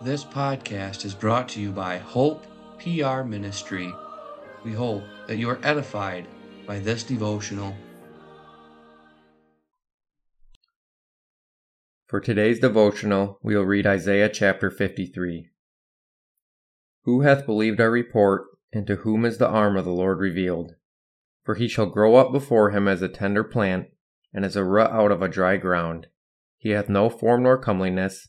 This podcast is brought to you by Hope PR Ministry. We hope that you are edified by this devotional. For today's devotional, we will read Isaiah chapter 53. Who hath believed our report, and to whom is the arm of the Lord revealed? For he shall grow up before him as a tender plant, and as a root out of a dry ground. He hath no form nor comeliness,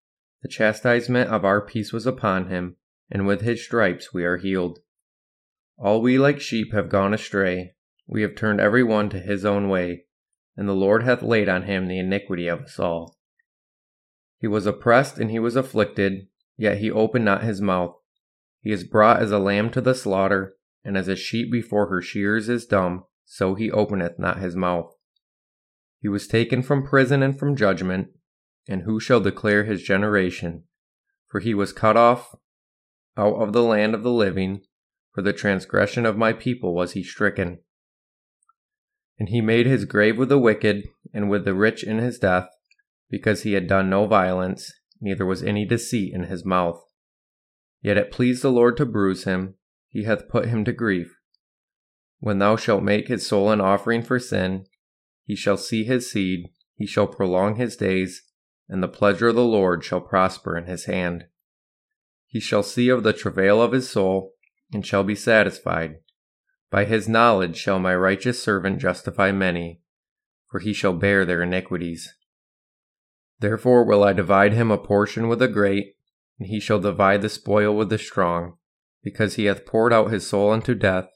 The chastisement of our peace was upon him, and with his stripes we are healed. All we like sheep have gone astray, we have turned every one to his own way, and the Lord hath laid on him the iniquity of us all. He was oppressed and he was afflicted, yet he opened not his mouth. He is brought as a lamb to the slaughter, and as a sheep before her shears is dumb, so he openeth not his mouth. He was taken from prison and from judgment, and who shall declare his generation? For he was cut off out of the land of the living, for the transgression of my people was he stricken. And he made his grave with the wicked, and with the rich in his death, because he had done no violence, neither was any deceit in his mouth. Yet it pleased the Lord to bruise him, he hath put him to grief. When thou shalt make his soul an offering for sin, he shall see his seed, he shall prolong his days, and the pleasure of the Lord shall prosper in his hand. He shall see of the travail of his soul, and shall be satisfied. By his knowledge shall my righteous servant justify many, for he shall bear their iniquities. Therefore will I divide him a portion with the great, and he shall divide the spoil with the strong, because he hath poured out his soul unto death,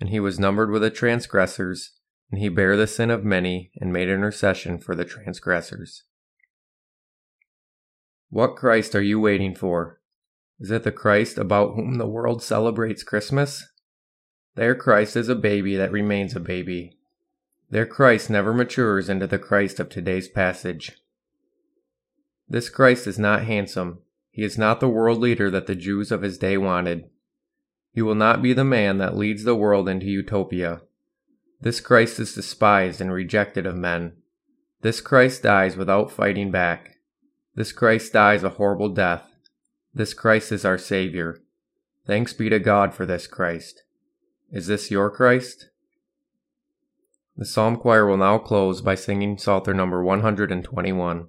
and he was numbered with the transgressors, and he bare the sin of many, and made intercession for the transgressors. What Christ are you waiting for? Is it the Christ about whom the world celebrates Christmas? Their Christ is a baby that remains a baby. Their Christ never matures into the Christ of today's passage. This Christ is not handsome. He is not the world leader that the Jews of his day wanted. He will not be the man that leads the world into utopia. This Christ is despised and rejected of men. This Christ dies without fighting back. This Christ dies a horrible death. This Christ is our Savior. Thanks be to God for this Christ. Is this your Christ? The Psalm Choir will now close by singing Psalter number 121.